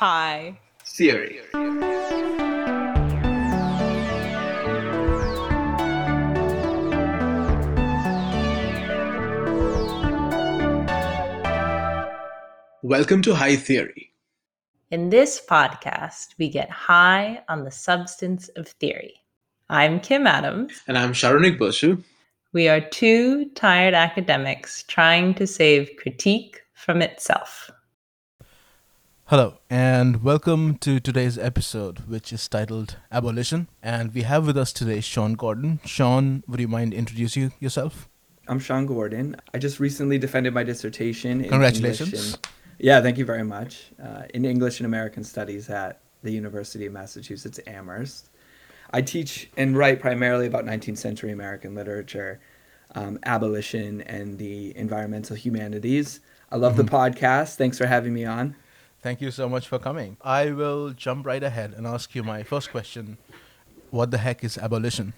Hi. Theory. Welcome to High Theory. In this podcast, we get high on the substance of theory. I'm Kim Adams. And I'm Saronik Bosu. We are two tired academics trying to save critique from itself. Hello, and welcome to today's episode, which is titled Abolition. And we have with us today Sean Gordon. Sean, would you mind introducing yourself? I'm Sean Gordon. I just recently defended my dissertation. In Congratulations. And, yeah, thank you very much. Uh, in English and American Studies at the University of Massachusetts Amherst. I teach and write primarily about 19th century American literature, um, abolition, and the environmental humanities. I love mm-hmm. the podcast. Thanks for having me on. Thank you so much for coming. I will jump right ahead and ask you my first question What the heck is abolition?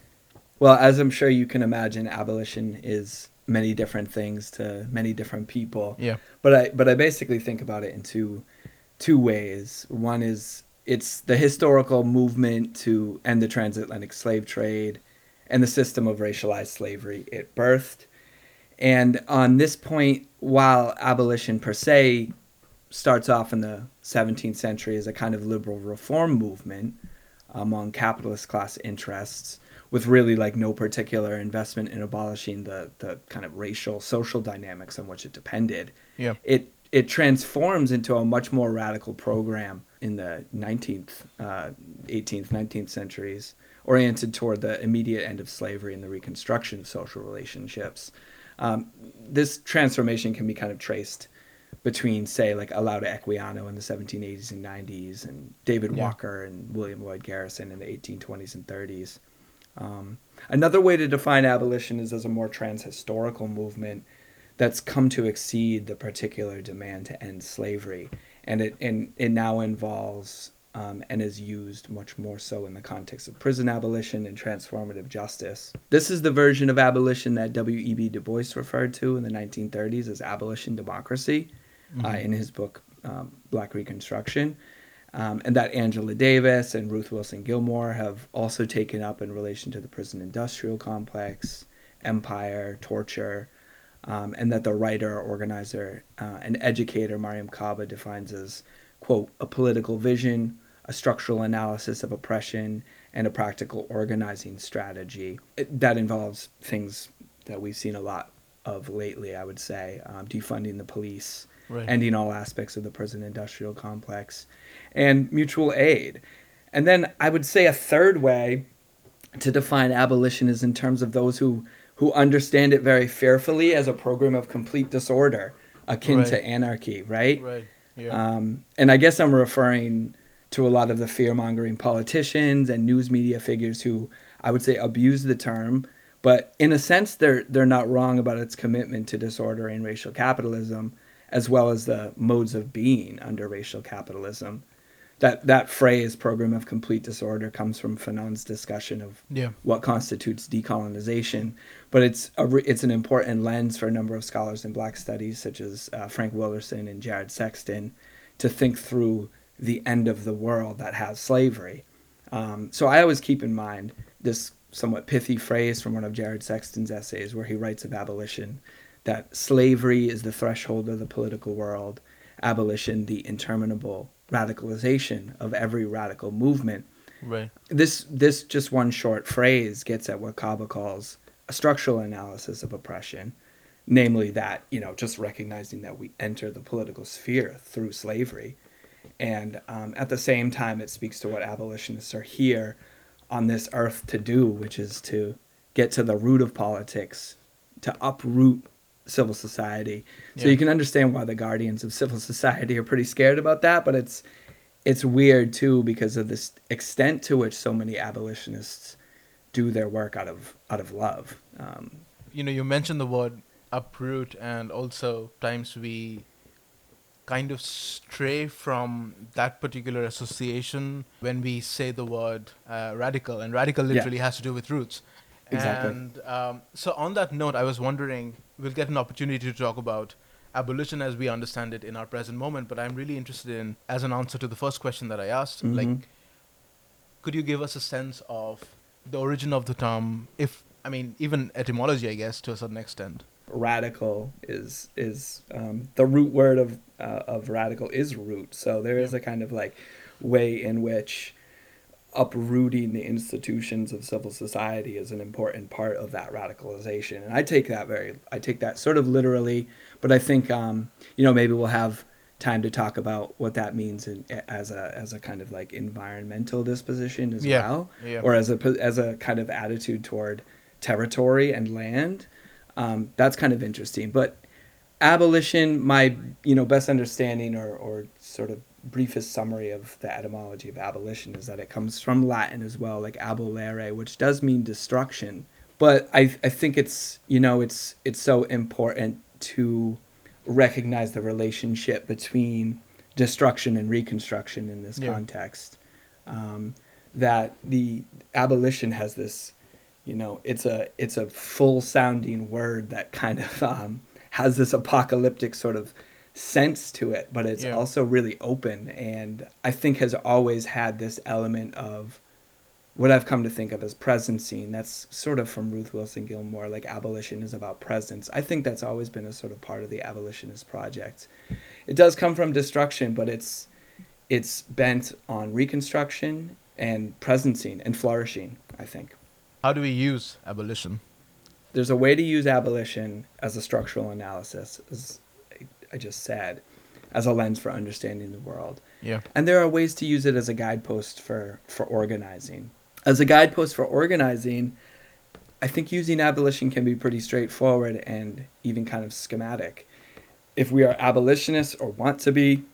Well, as I'm sure you can imagine, abolition is many different things to many different people. Yeah. But I but I basically think about it in two two ways. One is it's the historical movement to end the transatlantic slave trade and the system of racialized slavery it birthed. And on this point, while abolition per se starts off in the 17th century as a kind of liberal reform movement among capitalist class interests with really like no particular investment in abolishing the the kind of racial social dynamics on which it depended. Yeah. It it transforms into a much more radical program in the 19th, uh, 18th, 19th centuries, oriented toward the immediate end of slavery and the reconstruction of social relationships. Um, this transformation can be kind of traced between, say, like Olaudah Equiano in the 1780s and 90s, and David yeah. Walker and William Lloyd Garrison in the 1820s and 30s. Um, another way to define abolition is as a more trans-historical movement that's come to exceed the particular demand to end slavery, and it and it now involves um, and is used much more so in the context of prison abolition and transformative justice. This is the version of abolition that W.E.B. Du Bois referred to in the 1930s as abolition democracy mm-hmm. uh, in his book um, Black Reconstruction. Um, and that Angela Davis and Ruth Wilson Gilmore have also taken up in relation to the prison industrial complex, empire, torture, um, and that the writer, organizer, uh, and educator Mariame Kaba defines as, quote, a political vision, a structural analysis of oppression, and a practical organizing strategy. It, that involves things that we've seen a lot of lately, I would say, um, defunding the police, right. ending all aspects of the prison industrial complex, and mutual aid. And then I would say a third way to define abolition is in terms of those who, who understand it very fearfully as a program of complete disorder, akin right. to anarchy, right? Right. Yeah. Um, and I guess I'm referring to a lot of the fear mongering politicians and news media figures who I would say abuse the term, but in a sense they're they're not wrong about its commitment to disorder and racial capitalism as well as the modes of being under racial capitalism. That that phrase "program of complete disorder" comes from Fanon's discussion of yeah. what constitutes decolonization, but it's a it's an important lens for a number of scholars in Black studies, such as uh, Frank Wilderson and Jared Sexton, to think through the end of the world that has slavery. Um, so I always keep in mind this somewhat pithy phrase from one of Jared Sexton's essays, where he writes of abolition that slavery is the threshold of the political world, abolition the interminable radicalization of every radical movement. Right. This this just one short phrase gets at what Kaba calls a structural analysis of oppression, namely that you know just recognizing that we enter the political sphere through slavery, and um, at the same time it speaks to what abolitionists are here on this earth to do, which is to get to the root of politics, to uproot civil society. So yeah. you can understand why the guardians of civil society are pretty scared about that, but it's it's weird too because of this extent to which so many abolitionists do their work out of out of love. Um, you know, you mentioned the word uproot, and also times we kind of stray from that particular association when we say the word uh, radical, and radical literally yeah. has to do with roots. Exactly. And um, so, on that note, I was wondering, we'll get an opportunity to talk about abolition as we understand it in our present moment. But I'm really interested in, as an answer to the first question that I asked, Mhm. like, could you give us a sense of the origin of the term? If I mean, even etymology, I guess, to a certain extent. radical is is um, the root word of uh, of radical is root. So there is Yeah. a kind of like way in which uprooting the institutions of civil society is an important part of that radicalization, and I take that very I take that sort of literally. But I think um, you know maybe we'll have time to talk about what that means in, as a as a kind of like environmental disposition as Yeah. well, Yeah. or as a as a kind of attitude toward territory and land. Um, that's kind of interesting. But abolition, my you know best understanding or or sort of briefest summary of the etymology of abolition is that it comes from Latin as well, like abolere, which does mean destruction. But I I think it's you know it's it's so important to recognize the relationship between destruction and reconstruction in this Yeah. context. Um, that the abolition has this you know it's a it's a full sounding word that kind of um, has this apocalyptic sort of sense to it but it's Yeah. also really open and i think has always had this element of what i've come to think of as presencing that's sort of from ruth wilson gilmore like abolition is about presence i think that's always been a sort of part of the abolitionist project it does come from destruction but it's it's bent on reconstruction and presencing and flourishing i think How do we use abolition? there's a way to use abolition as a structural analysis, as I just said, as a lens for understanding the world. Yeah. And there are ways to use it as a guidepost for, for organizing. As a guidepost for organizing, I think using abolition can be pretty straightforward and even kind of schematic. If we are abolitionists or want to be,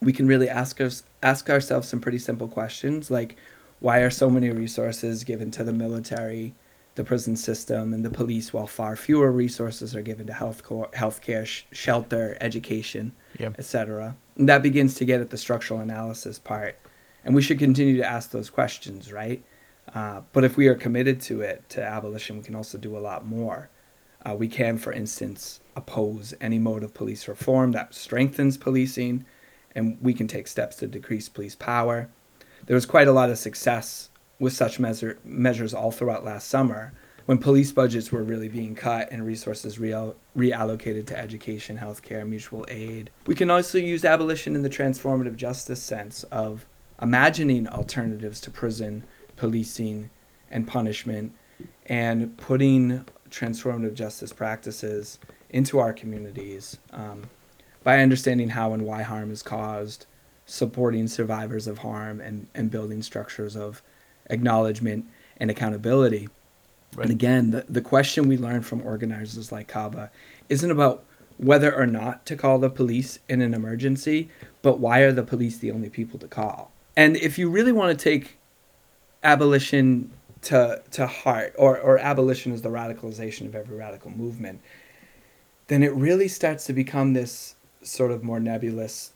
we can really ask us ask ourselves some pretty simple questions like why are so many resources given to the military, the prison system, and the police, while far fewer resources are given to health co- healthcare, sh- shelter, education, Yeah. etc. And that begins to get at the structural analysis part, and we should continue to ask those questions, right? Uh, but if we are committed to it, to abolition, we can also do a lot more. Uh, we can, for instance, oppose any mode of police reform that strengthens policing, and we can take steps to decrease police power. There was quite a lot of success with such measure, measures all throughout last summer when police budgets were really being cut and resources real, reallocated to education, healthcare, mutual aid. We can also use abolition in the transformative justice sense of imagining alternatives to prison, policing, and punishment, and putting transformative justice practices into our communities um, by understanding how and why harm is caused, supporting survivors of harm, and, and building structures of acknowledgement and accountability. Right. And again, the, the question we learn from organizers like Kaba isn't about whether or not to call the police in an emergency, but why are the police the only people to call? And if you really want to take abolition to, to heart, or, or abolition is the radicalization of every radical movement, then it really starts to become this sort of more nebulous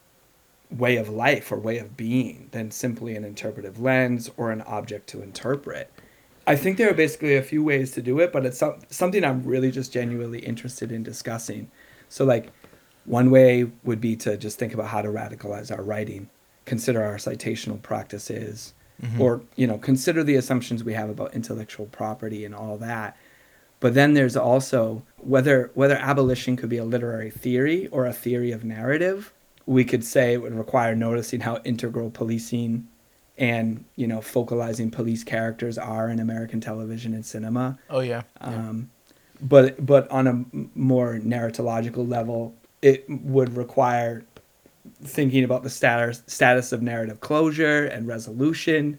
way of life or way of being than simply an interpretive lens or an object to interpret. I think there are basically a few ways to do it, but it's some, something I'm really just genuinely interested in discussing. So, like, one way would be to just think about how to radicalize our writing, consider our citational practices, Mhm. or you know, consider the assumptions we have about intellectual property and all that. But then there's also whether whether abolition could be a literary theory or a theory of narrative. We could say it would require noticing how integral policing and you know focalizing police characters are in American television and cinema. Oh yeah. yeah. Um, but but on a more narratological level, it would require thinking about the status status of narrative closure and resolution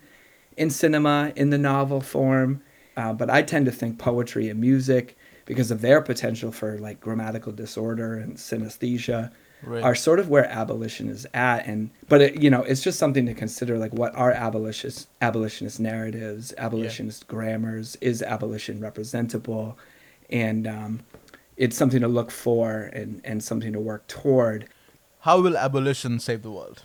in cinema in the novel form. Uh, but I tend to think poetry and music because of their potential for like grammatical disorder and synesthesia Right. are sort of where abolition is at and but it, you know it's just something to consider like what are abolitionist abolitionist narratives abolitionist grammars is abolition representable and um, it's something to look for and, and something to work toward How will abolition save the world?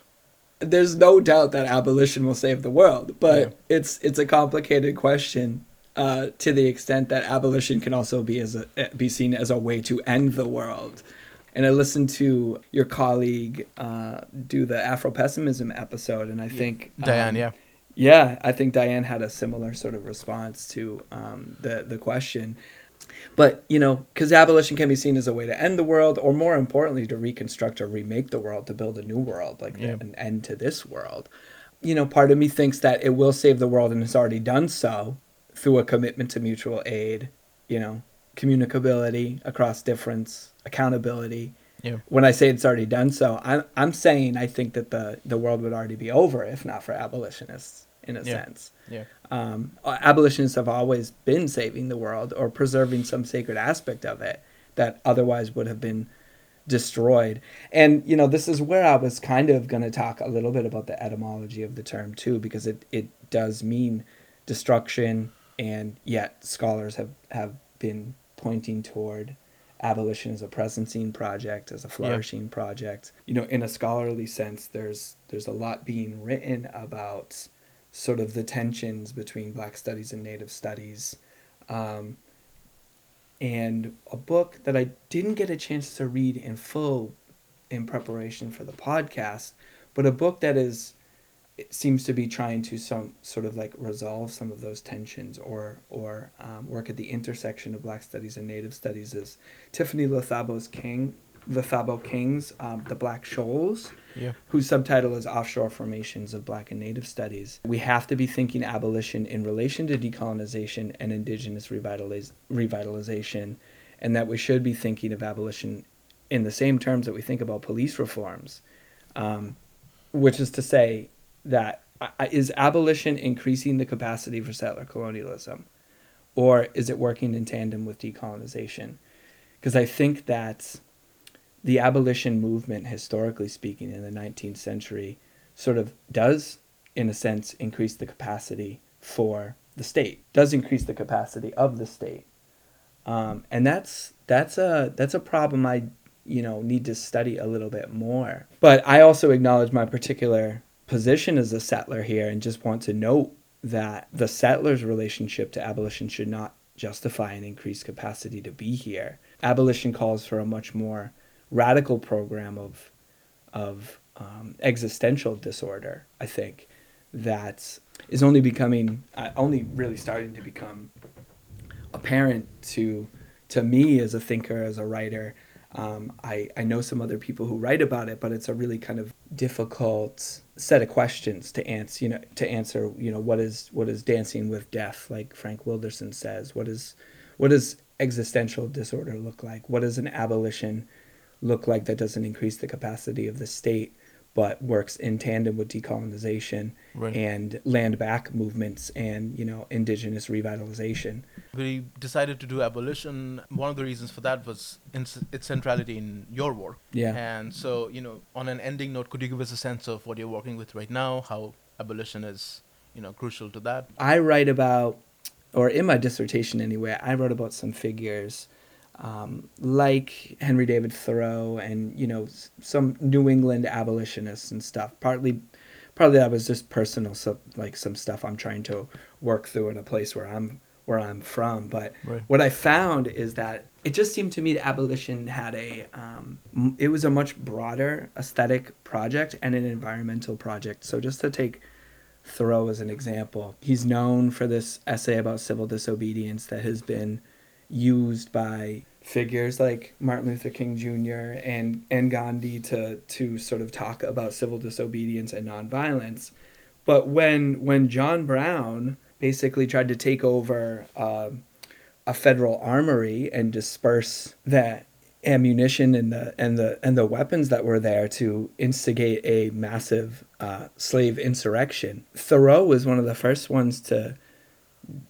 there's no doubt that abolition will save the world, but Yeah. it's it's a complicated question uh, to the extent that abolition can also be as a, be seen as a way to end the world. And I listened to your colleague uh, do the Afro pessimism episode, and I think Diane, um, yeah. yeah, I think Diane had a similar sort of response to um, the the question. But you know, because abolition can be seen as a way to end the world, or more importantly, to reconstruct or remake the world, to build a new world, like Yeah. an end to this world. You know, part of me thinks that it will save the world, and it's already done so through a commitment to mutual aid. You know, communicability across difference, accountability. Yeah. When I say it's already done so, I'm I'm saying I think that the the world would already be over if not for abolitionists, in a Yeah. sense Yeah. um, abolitionists have always been saving the world or preserving some sacred aspect of it that otherwise would have been destroyed. And you know, this is where I was kind of going to talk a little bit about the etymology of the term too, because it it does mean destruction, and yet scholars have have been pointing toward abolition as a presencing project, as a flourishing project. You know, in a scholarly sense, there's there's a lot being written about sort of the tensions between Black studies and Native studies. Um, and a book that I didn't get a chance to read in full in preparation for the podcast, but a book that is it seems to be trying to some sort of like resolve some of those tensions or or um, work at the intersection of Black studies and Native studies is Tiffany Lethabo's King, Lethabo King's um, The Black Shoals Yeah. whose subtitle is Offshore Formations of Black and Native Studies. We have to be thinking abolition in relation to decolonization and indigenous revitaliz- revitalization, and that we should be thinking of abolition in the same terms that we think about police reforms, um, which is to say that uh, abolition increasing the capacity for settler colonialism, or is it working in tandem with decolonization? Because I think that the abolition movement, historically speaking, in the 19th century, sort of does, in a sense, increase the capacity for the state, does increase the capacity of the state, um, and that's that's a that's a problem I you know need to study a little bit more. But I also acknowledge my particular position as a settler here, and just want to note that the settler's relationship to abolition should not justify an increased capacity to be here. Abolition calls for a much more radical program of of um, existential disorder. I think that is only becoming uh, only really starting to become apparent to to me as a thinker as a writer. Um, I, I know some other people who write about it, but it's a really kind of difficult set of questions to answer. You know, to answer. You know, what is what is dancing with death, like Frank Wilderson says. What is what does existential disorder look like? What does an abolition look like that doesn't increase the capacity of the state, but works in tandem with decolonization Right. and land back movements and you know indigenous revitalization? We decided to do abolition. One of the reasons for that was in its centrality in your work. Yeah. And so, you know, on an ending note, could you give us a sense of what you're working with right now, how abolition is, you know, crucial to that? I write about, or in my dissertation anyway, I wrote about some figures um, like Henry David Thoreau and you know some New England abolitionists and stuff. Partly, partly that was just personal, so like some stuff I'm trying to work through in a place where I'm where I'm from. But Right. what I found is that it just seemed to me that abolition had a um, it was a much broader aesthetic project and an environmental project. So just to take Thoreau as an example. He's known for this essay about civil disobedience that has been used by figures like Martin Luther King Jr. and and Gandhi to to sort of talk about civil disobedience and nonviolence. But when when John Brown basically tried to take over um, a federal armory and disperse that ammunition and the and the and the weapons that were there to instigate a massive uh, slave insurrection. Thoreau was one of the first ones to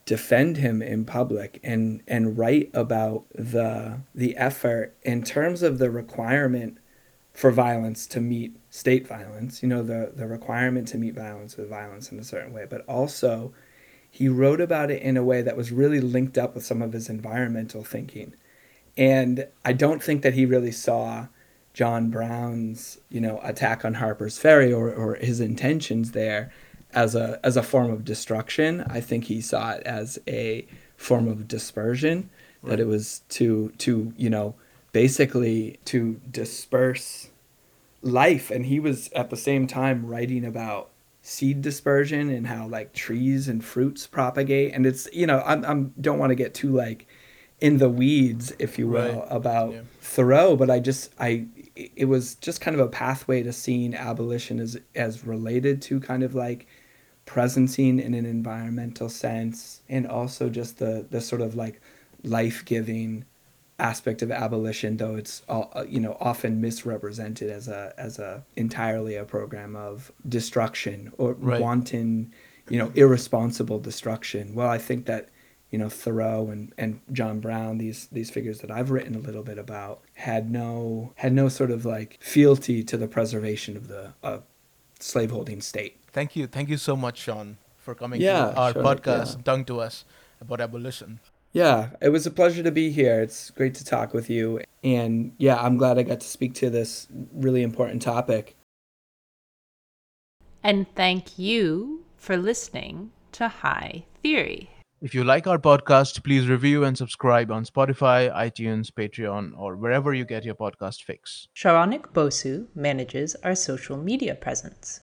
defend him in public and and write about the the effort in terms of the requirement for violence to meet state violence you know the the requirement to meet violence with violence in a certain way but also he wrote about it in a way that was really linked up with some of his environmental thinking. And I don't think that he really saw John Brown's, you know, attack on Harper's Ferry or, or his intentions there as a as a form of destruction. I think he saw it as a form of dispersion, that it was to to, you know, basically to disperse life. And he was at the same time writing about seed dispersion and how like trees and fruits propagate. And it's, you know, I'm, I'm don't want to get too like in the weeds, if you will, Right. about Yeah. Thoreau, but I just, I, it was just kind of a pathway to seeing abolition as, as related to kind of like presencing in an environmental sense and also just the the sort of like life-giving aspect of abolition though it's all, uh, you know often misrepresented as a as a entirely a program of destruction or Right. wanton you know irresponsible destruction well i think that you know Thoreau and, and John Brown, these these figures that I've written a little bit about, had no had no sort of like fealty to the preservation of the uh, slaveholding state. Thank you, thank you so much, Sean, for coming Yeah, to our sure, podcast, yeah. Tongue to Us, about abolition. Yeah, it was a pleasure to be here. It's great to talk with you. And yeah, I'm glad I got to speak to this really important topic. And thank you for listening to High Theory. If you like our podcast, please review and subscribe on Spotify, iTunes, Patreon, or wherever you get your podcast fix. Saronik Bosu manages our social media presence.